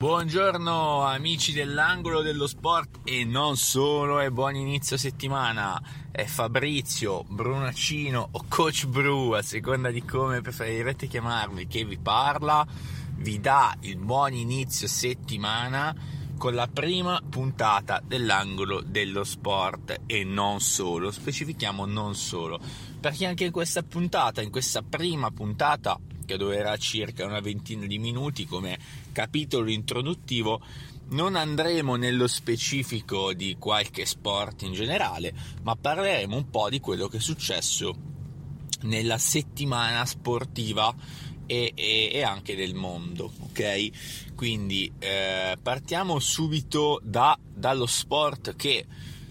Buongiorno amici dell'angolo dello sport e non solo e buon inizio settimana. È Fabrizio, Brunacino o Coach Bru, a seconda di come preferirete chiamarmi, che vi parla, vi dà il buon inizio settimana con la prima puntata dell'angolo dello sport e non solo, specifichiamo non solo, perché anche in questa puntata, in questa prima puntata che durerà circa una ventina di minuti come capitolo introduttivo, non andremo nello specifico di qualche sport in generale, ma parleremo un po' di quello che è successo nella settimana sportiva e, e, e anche del mondo, ok? Quindi eh, partiamo subito da, dallo sport che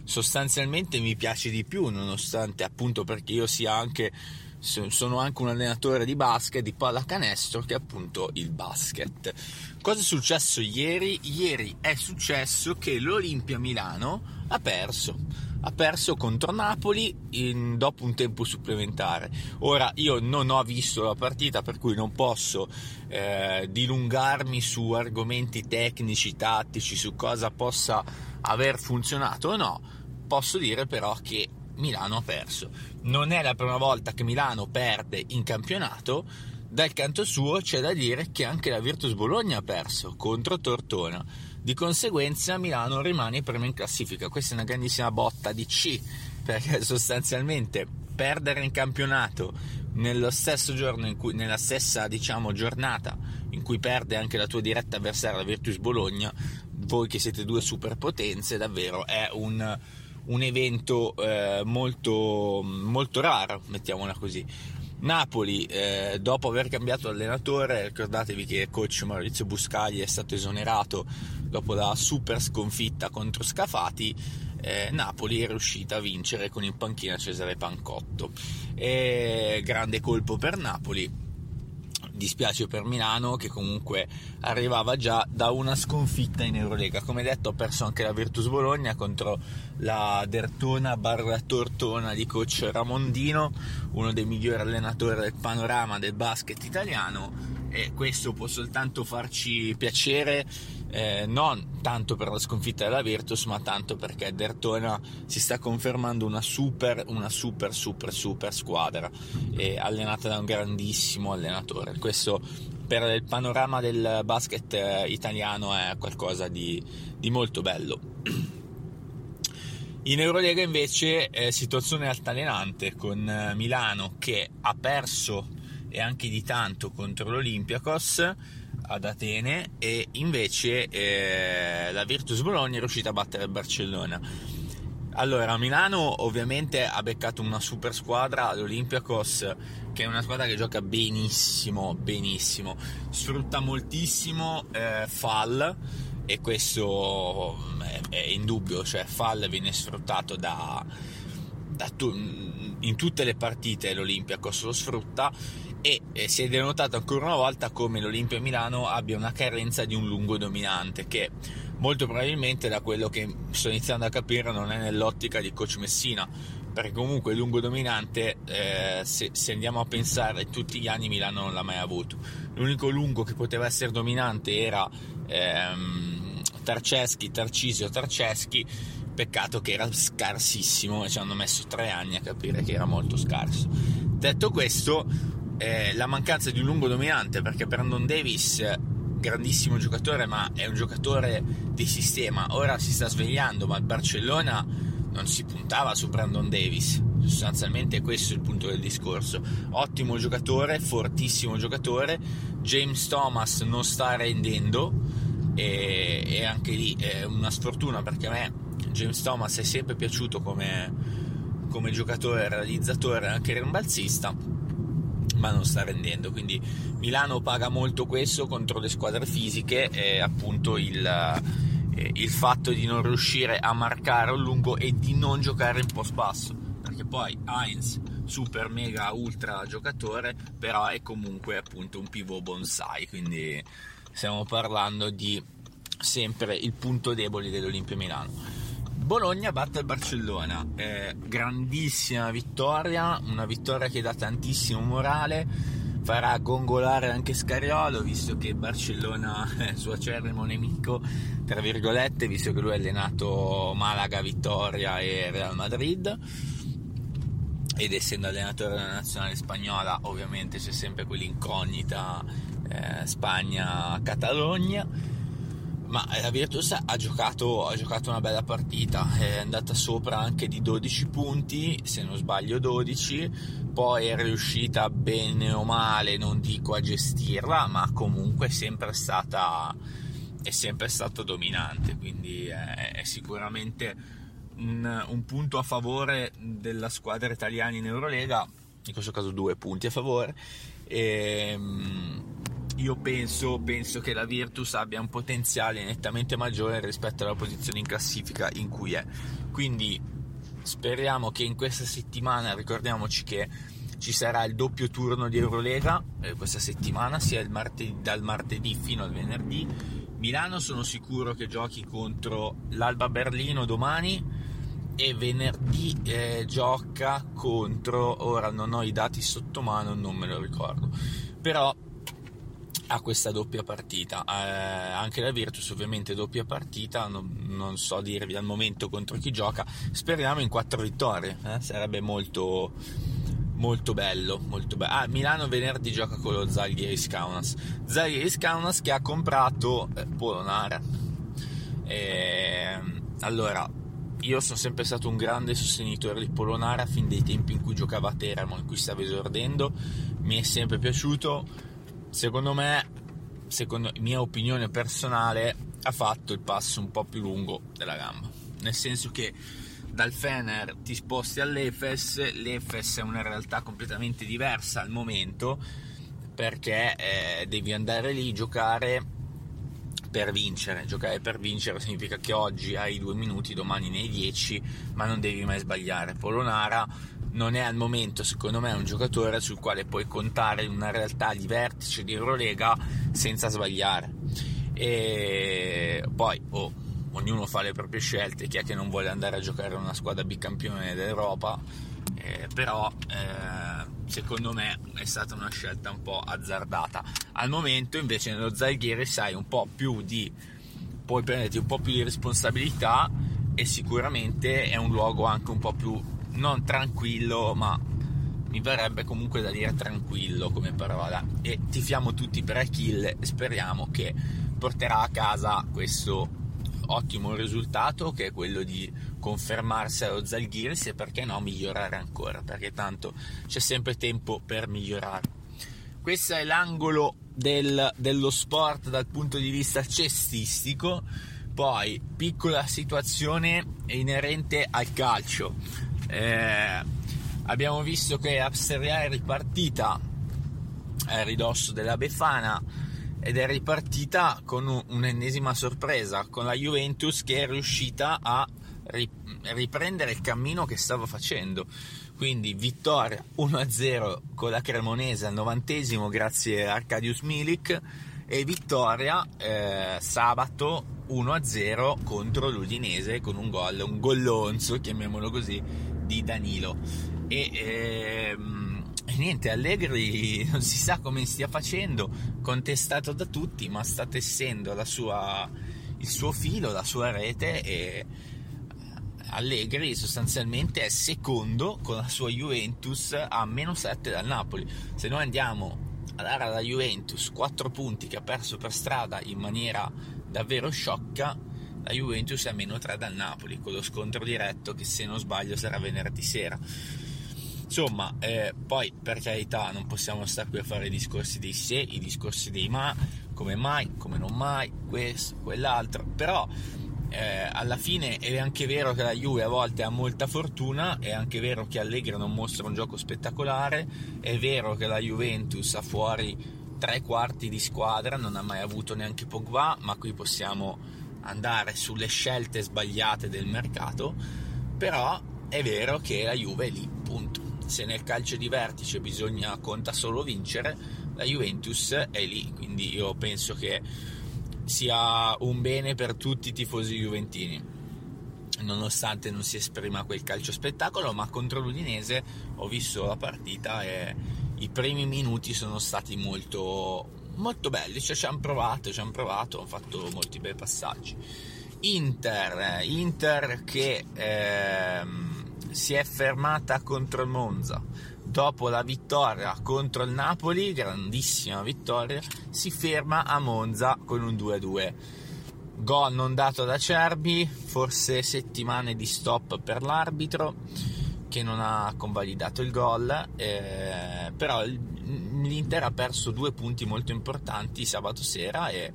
sostanzialmente mi piace di più, nonostante appunto perché io sia anche sono anche un allenatore di basket, di pallacanestro, che è appunto il basket. Cosa è successo ieri? Ieri è successo che l'Olimpia Milano ha perso. Ha perso contro Napoli in, dopo un tempo supplementare. Ora io non ho visto la partita, per cui non posso eh, dilungarmi su argomenti tecnici, tattici, su cosa possa aver funzionato o no. Posso dire però che Milano ha perso. Non è la prima volta che Milano perde in campionato, dal canto suo c'è da dire che anche la Virtus Bologna ha perso contro Tortona. Di conseguenza Milano rimane prima in classifica. Questa è una grandissima botta di C, perché sostanzialmente perdere in campionato nello stesso giorno cui, nella stessa diciamo, giornata in cui perde anche la tua diretta avversaria la Virtus Bologna, voi che siete due superpotenze, davvero è un un evento eh, molto, molto raro, mettiamola così. Napoli, eh, dopo aver cambiato allenatore, ricordatevi che il coach Maurizio Buscagli è stato esonerato dopo la super sconfitta contro Scafati. Eh, Napoli è riuscita a vincere con in panchina Cesare Pancotto. E grande colpo per Napoli dispiace per Milano che comunque arrivava già da una sconfitta in Eurolega. Come detto, ho perso anche la Virtus Bologna contro la Dertona barra Tortona di coach Ramondino, uno dei migliori allenatori del panorama del basket italiano e questo può soltanto farci piacere eh, non tanto per la sconfitta della Virtus ma tanto perché Dertona si sta confermando una super una super super super squadra allenata da un grandissimo allenatore. Questo per il panorama del basket eh, italiano è qualcosa di, di molto bello. In Eurolega invece eh, situazione altalenante con eh, Milano che ha perso e anche di tanto contro l'Olympiakos ad Atene e invece eh, la Virtus Bologna è riuscita a battere il Barcellona. Allora, Milano ovviamente ha beccato una super squadra, l'Olympiakos, che è una squadra che gioca benissimo, benissimo, sfrutta moltissimo eh, Fall e questo è, è indubbio, cioè Fall viene sfruttato da, da tu, in tutte le partite l'Olympiakos lo sfrutta e eh, si è denotato ancora una volta come l'Olimpia Milano abbia una carenza di un lungo dominante che molto probabilmente da quello che sto iniziando a capire non è nell'ottica di coach Messina. Perché comunque il lungo dominante eh, se, se, andiamo a pensare tutti gli anni Milano non l'ha mai avuto. L'unico lungo che poteva essere dominante era ehm, Tarceschi, Tarcisio, Tarceschi. Peccato che era scarsissimo e ci hanno messo tre anni a capire che era molto scarso. Detto questo eh, la mancanza di un lungo dominante perché Brandon Davis grandissimo giocatore ma è un giocatore di sistema. Ora si sta svegliando ma il Barcellona non si puntava su Brandon Davis. Sostanzialmente questo è il punto del discorso. Ottimo giocatore fortissimo giocatore. James Thomas non sta rendendo e, e anche lì è una sfortuna perché a me James Thomas è sempre piaciuto come, come giocatore realizzatore anche rimbalzista ma non sta rendendo. Quindi Milano paga molto questo contro le squadre fisiche e appunto il, eh, il fatto di non riuscire a marcare un lungo e di non giocare in post basso. Perché poi Heinz, super mega ultra giocatore, però è comunque appunto un pivot bonsai. Quindi stiamo parlando di sempre il punto debole dell'Olimpia Milano. Bologna batte il Barcellona, eh, grandissima vittoria, una vittoria che dà tantissimo morale, farà gongolare anche Scariolo, visto che Barcellona è suo acerrimo nemico, tra virgolette, visto che lui ha allenato Malaga, Vittoria e Real Madrid. Ed essendo allenatore della nazionale spagnola, ovviamente c'è sempre quell'incognita eh, Spagna-Catalogna ma la Virtus ha giocato, ha giocato, una bella partita, è andata sopra anche di 12 punti, se non sbaglio 12, poi è riuscita bene o male, non dico a gestirla, ma comunque è sempre stata, è sempre stato dominante, quindi è, è sicuramente un, un, punto a favore della squadra italiana in Eurolega, in questo caso due punti a favore. E, ehm, io penso, penso, che la Virtus abbia un potenziale nettamente maggiore rispetto alla posizione in classifica in cui è. Quindi speriamo che in questa settimana, ricordiamoci che ci sarà il doppio turno di Eurolega eh, questa settimana, sia martedì, dal martedì fino al venerdì. Milano sono sicuro che giochi contro l'Alba Berlino domani e venerdì eh, gioca contro, ora non ho i dati sotto mano, non me lo ricordo, però a questa doppia partita. Eh, anche la Virtus ovviamente doppia partita, non, non, so dirvi al momento contro chi gioca, speriamo in quattro vittorie, eh? sarebbe molto, molto bello. Molto be- ah, Milano venerdì gioca con lo Zalgiris Kaunas. Zalgiris Kaunas che ha comprato eh, Polonara. E, allora, io sono sempre stato un grande sostenitore di Polonara fin dai tempi in cui giocava a Teramo, in cui stava esordendo, mi è sempre piaciuto secondo me, secondo mia opinione personale, ha fatto il passo un po' più lungo della gamba. Nel senso che dal Fener ti sposti all'Efes, l'Efes è una realtà completamente diversa al momento perché eh, devi andare lì a giocare per vincere. Giocare per vincere significa che oggi hai due minuti, domani ne hai dieci, ma non devi mai sbagliare. Polonara non è al momento, secondo me, un giocatore sul quale puoi contare in una realtà di vertice di Eurolega senza sbagliare. E poi, oh, ognuno fa le proprie scelte, chi è che non vuole andare a giocare in una squadra bicampione d'Europa, eh, però eh, secondo me è stata una scelta un po' azzardata. Al momento invece nello Zalgiris hai un po' più di puoi prenderti un po' più di responsabilità e sicuramente è un luogo anche un po' più non tranquillo, ma mi verrebbe comunque da dire tranquillo come parola. E tifiamo tutti per Achille speriamo che porterà a casa questo ottimo risultato che è quello di confermarsi allo Zalgiris e perché no migliorare ancora perché tanto c'è sempre tempo per migliorare. Questo è l'angolo del, dello sport dal punto di vista cestistico. Poi piccola situazione inerente al calcio eh, abbiamo visto che la Serie A è ripartita a ridosso della Befana ed è ripartita con un, un'ennesima sorpresa, con la Juventus che è riuscita a riprendere il cammino che stava facendo. Quindi vittoria 1-0 con la Cremonese al novantesimo grazie a Arcadius Milik e vittoria eh, sabato 1-0 contro l'Udinese con un gol, un gollonzo, chiamiamolo così, di Danilo. E, ehm, niente, Allegri non si sa come stia facendo, contestato da tutti, ma sta tessendo sua, il suo filo, la sua rete e eh, Allegri sostanzialmente è secondo con la sua Juventus a meno 7 dal Napoli. Se noi andiamo a dare alla Juventus 4 punti che ha perso per strada in maniera davvero sciocca, la Juventus è a meno 3 dal Napoli, con lo scontro diretto che se non sbaglio sarà venerdì sera. Insomma, eh, poi per carità non possiamo stare qui a fare i discorsi dei se, i discorsi dei ma, come mai, come non mai, questo, quell'altro, però eh, alla fine è anche vero che la Juve a volte ha molta fortuna, è anche vero che Allegri non mostra un gioco spettacolare, è vero che la Juventus ha fuori tre quarti di squadra, non ha mai avuto neanche Pogba, ma qui possiamo andare sulle scelte sbagliate del mercato, però è vero che la Juve è lì, punto. Se nel calcio di vertice bisogna conta solo vincere, la Juventus è lì, quindi io penso che sia un bene per tutti i tifosi juventini nonostante non si esprima quel calcio spettacolo, ma contro l'Udinese ho visto la partita e i primi minuti sono stati molto, molto belli, cioè ci hanno provato, ci hanno provato, hanno fatto molti bei passaggi. Inter, Inter che ehm, si è fermata contro il Monza dopo la vittoria contro il Napoli, grandissima vittoria, si ferma a Monza con un 2-2. Gol non dato da Cerbi, forse settimane di stop per l'arbitro che non ha convalidato il gol, eh, però l'Inter ha perso due punti molto importanti sabato sera e,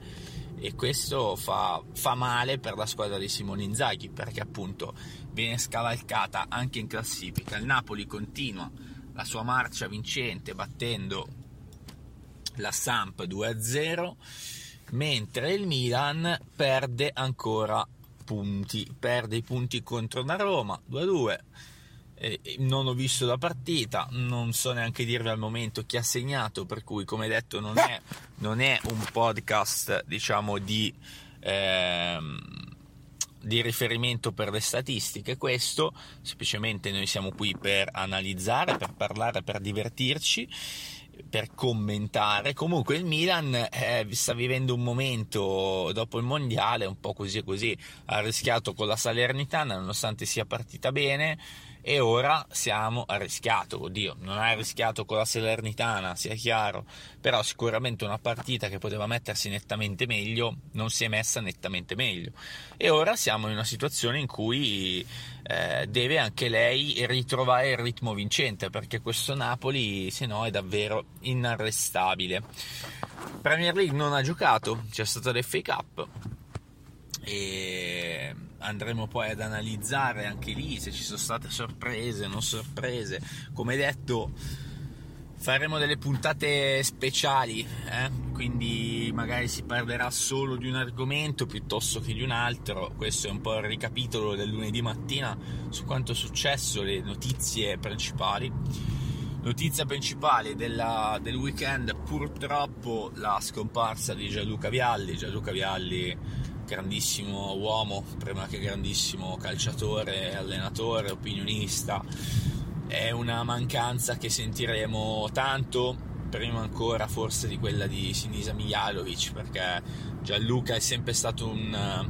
e questo fa, fa, male per la squadra di Simone Inzaghi perché appunto viene scavalcata anche in classifica. Il Napoli continua la sua marcia vincente battendo la Samp 2-0 mentre il Milan perde ancora punti, perde i punti contro la Roma 2-2 eh, non ho visto la partita, non so neanche dirvi al momento chi ha segnato, per cui come detto non è, non è un podcast diciamo di, ehm, di riferimento per le statistiche. Questo, semplicemente noi siamo qui per analizzare, per parlare, per divertirci per commentare. Comunque il Milan eh, sta vivendo un momento dopo il mondiale un po' così e così, ha rischiato con la Salernitana nonostante sia partita bene e ora siamo a oddio, non ha rischiato con la Salernitana, sia chiaro, però sicuramente una partita che poteva mettersi nettamente meglio non si è messa nettamente meglio. E ora siamo in una situazione in cui eh, deve anche lei ritrovare il ritmo vincente perché questo Napoli se no è davvero inarrestabile. Premier League non ha giocato, c'è stata l'FA Cup. E andremo poi ad analizzare anche lì se ci sono state sorprese, non sorprese. Come detto, faremo delle puntate speciali, eh? quindi magari si parlerà solo di un argomento piuttosto che di un altro. Questo è un po' il ricapitolo del lunedì mattina su quanto è successo, le notizie principali. Notizia principale della, del weekend, purtroppo la scomparsa di Gianluca Vialli. Gianluca Vialli grandissimo uomo, prima che grandissimo calciatore, allenatore, opinionista. È una mancanza che sentiremo tanto, prima ancora forse di quella di Sinisa Mijalovic, perché Gianluca è sempre stato un,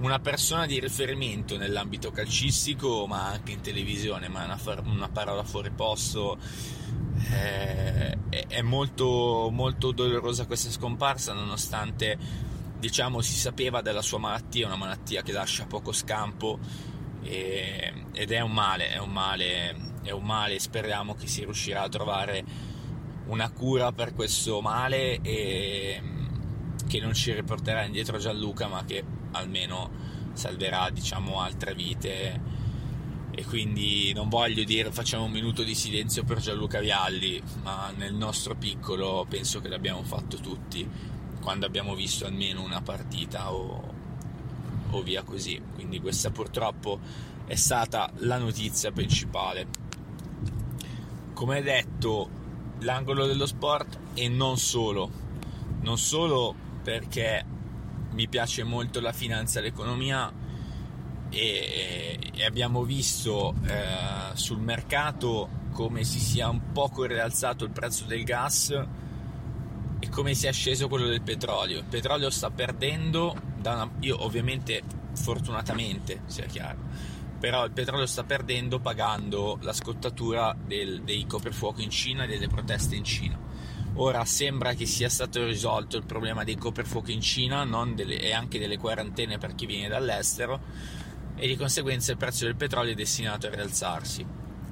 una persona di riferimento nell'ambito calcistico, ma anche in televisione, ma una, una parola fuori posto. È molto, molto dolorosa questa scomparsa, nonostante diciamo si sapeva della sua malattia, una malattia che lascia poco scampo e, ed è un male, è un male, è un male, speriamo che si riuscirà a trovare una cura per questo male e che non ci riporterà indietro Gianluca ma che almeno salverà diciamo altre vite. E quindi non voglio dire facciamo un minuto di silenzio per Gianluca Vialli ma nel nostro piccolo penso che l'abbiamo fatto tutti quando abbiamo visto almeno una partita o, o via così. Quindi questa purtroppo è stata la notizia principale. Come detto, l'angolo dello sport e non solo, non solo perché mi piace molto la finanza e l'economia e, e abbiamo visto eh, sul mercato come si sia un poco rialzato il prezzo del gas come sia sceso quello del petrolio. Il petrolio sta perdendo, una, io ovviamente fortunatamente sia chiaro, però il petrolio sta perdendo pagando la scottatura del, dei coprifuoco in Cina e delle proteste in Cina. Ora sembra che sia stato risolto il problema dei coprifuoco in Cina delle, e anche delle quarantene per chi viene dall'estero e di conseguenza il prezzo del petrolio è destinato a rialzarsi.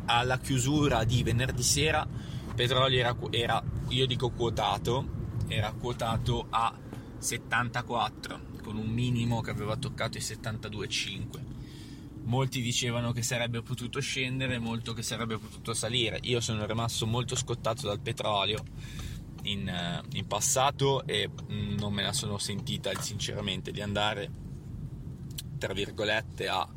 Alla chiusura di venerdì sera il petrolio era, era io dico quotato era quotato a 74 con un minimo che aveva toccato i 72,5 molti dicevano che sarebbe potuto scendere molto che sarebbe potuto salire. Io sono rimasto molto scottato dal petrolio in, eh, in passato e mm, non me la sono sentita sinceramente di andare tra virgolette a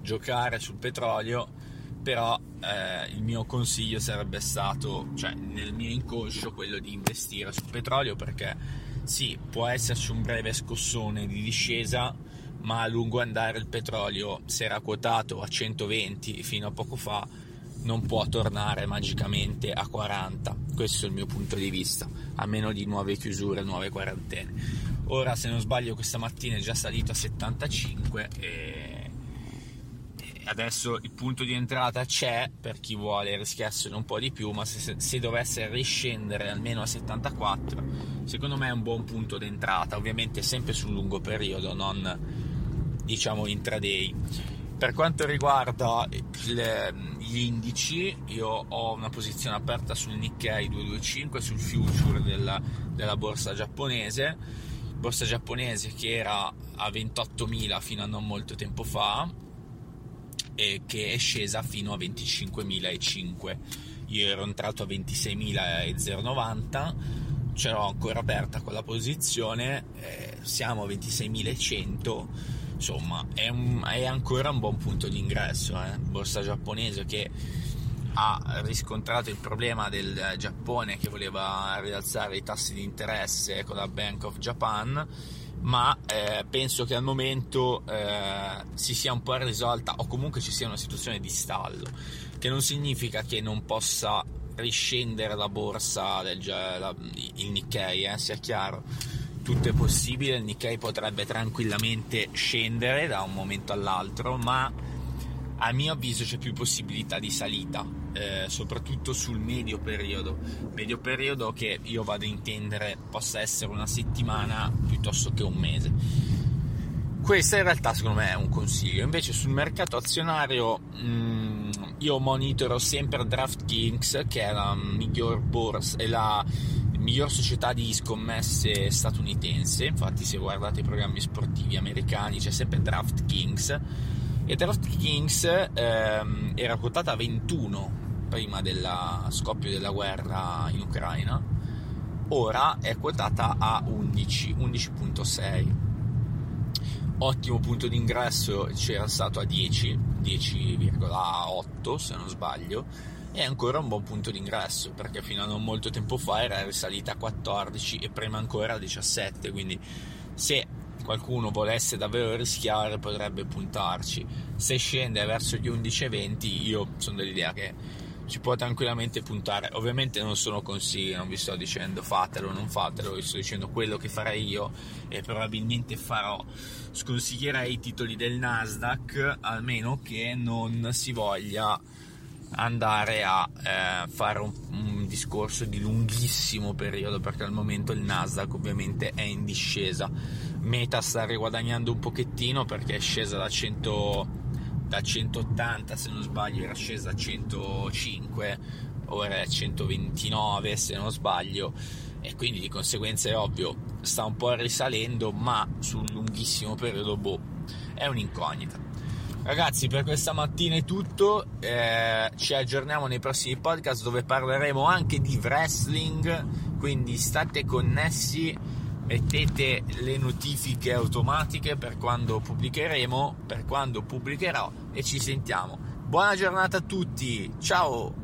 giocare sul petrolio però eh, il mio consiglio sarebbe stato, cioè nel mio inconscio, quello di investire sul petrolio perché sì, può esserci un breve scossone di discesa, ma a lungo andare il petrolio, se era quotato a 120 fino a poco fa, non può tornare magicamente a 40. Questo è il mio punto di vista, a meno di nuove chiusure, nuove quarantene. Ora, se non sbaglio, questa mattina è già salito a 75 e adesso il punto di entrata c'è per chi vuole rischiarsene un po' di più, ma se, se, dovesse riscendere almeno a 74, secondo me è un buon punto di entrata, ovviamente sempre sul lungo periodo, non diciamo intraday. Per quanto riguarda le, gli indici, io ho una posizione aperta sul Nikkei 225, sul future della, della borsa giapponese, borsa giapponese che era a 28.000 fino a non molto tempo fa e che è scesa fino a 25.005. Io ero entrato a 26.090, ce l'ho ancora aperta quella posizione, eh, siamo a 26.100, insomma è, un, è, ancora un buon punto di ingresso. Eh. Borsa giapponese che ha riscontrato il problema del Giappone che voleva rialzare i tassi di interesse con la Bank of Japan ma eh, penso che al momento eh, si sia un po' risolta o comunque ci sia una situazione di stallo, che non significa che non possa riscendere la borsa del la, il Nikkei, eh, sia chiaro. Tutto è possibile, il Nikkei potrebbe tranquillamente scendere da un momento all'altro, ma a mio avviso c'è più possibilità di salita, eh, soprattutto sul medio periodo. Medio periodo che io vado a intendere possa essere una settimana piuttosto che un mese. Questo in realtà secondo me è un consiglio. Invece sul mercato azionario mh, mm, io monitoro sempre DraftKings, che è la miglior borsa, è la miglior società di scommesse statunitense. Infatti, se guardate i programmi sportivi americani c'è sempre DraftKings e DraftKings ehm, era quotata a 21 prima del scoppio della guerra in Ucraina, ora è quotata a 11, 11.6. Ottimo punto d'ingresso, c'era stato a 10, 10,8 se non sbaglio, è ancora un buon punto d'ingresso perché fino a non molto tempo fa era risalita a 14 e prima ancora a 17, quindi se qualcuno volesse davvero rischiare potrebbe puntarci. Se scende verso gli 11-20 io sono dell'idea che ci può tranquillamente puntare. Ovviamente non sono consigli, non vi sto dicendo fatelo o non fatelo, vi sto dicendo quello che farei io e probabilmente farò. Sconsiglierei i titoli del Nasdaq almeno che non si voglia andare a eh, fare un, un, discorso di lunghissimo periodo perché al momento il Nasdaq ovviamente è in discesa Meta sta riguadagnando un pochettino perché è scesa da, 100, da 180 se non sbaglio era scesa a 105 ora è a 129 se non sbaglio e quindi di conseguenza è ovvio sta un po' risalendo ma sul lunghissimo periodo boh è un'incognita Ragazzi, per questa mattina è tutto. Eh, ci aggiorniamo nei prossimi podcast dove parleremo anche di wrestling. Quindi state connessi, mettete le notifiche automatiche per quando pubblicheremo, per quando pubblicherò e ci sentiamo. Buona giornata a tutti, ciao!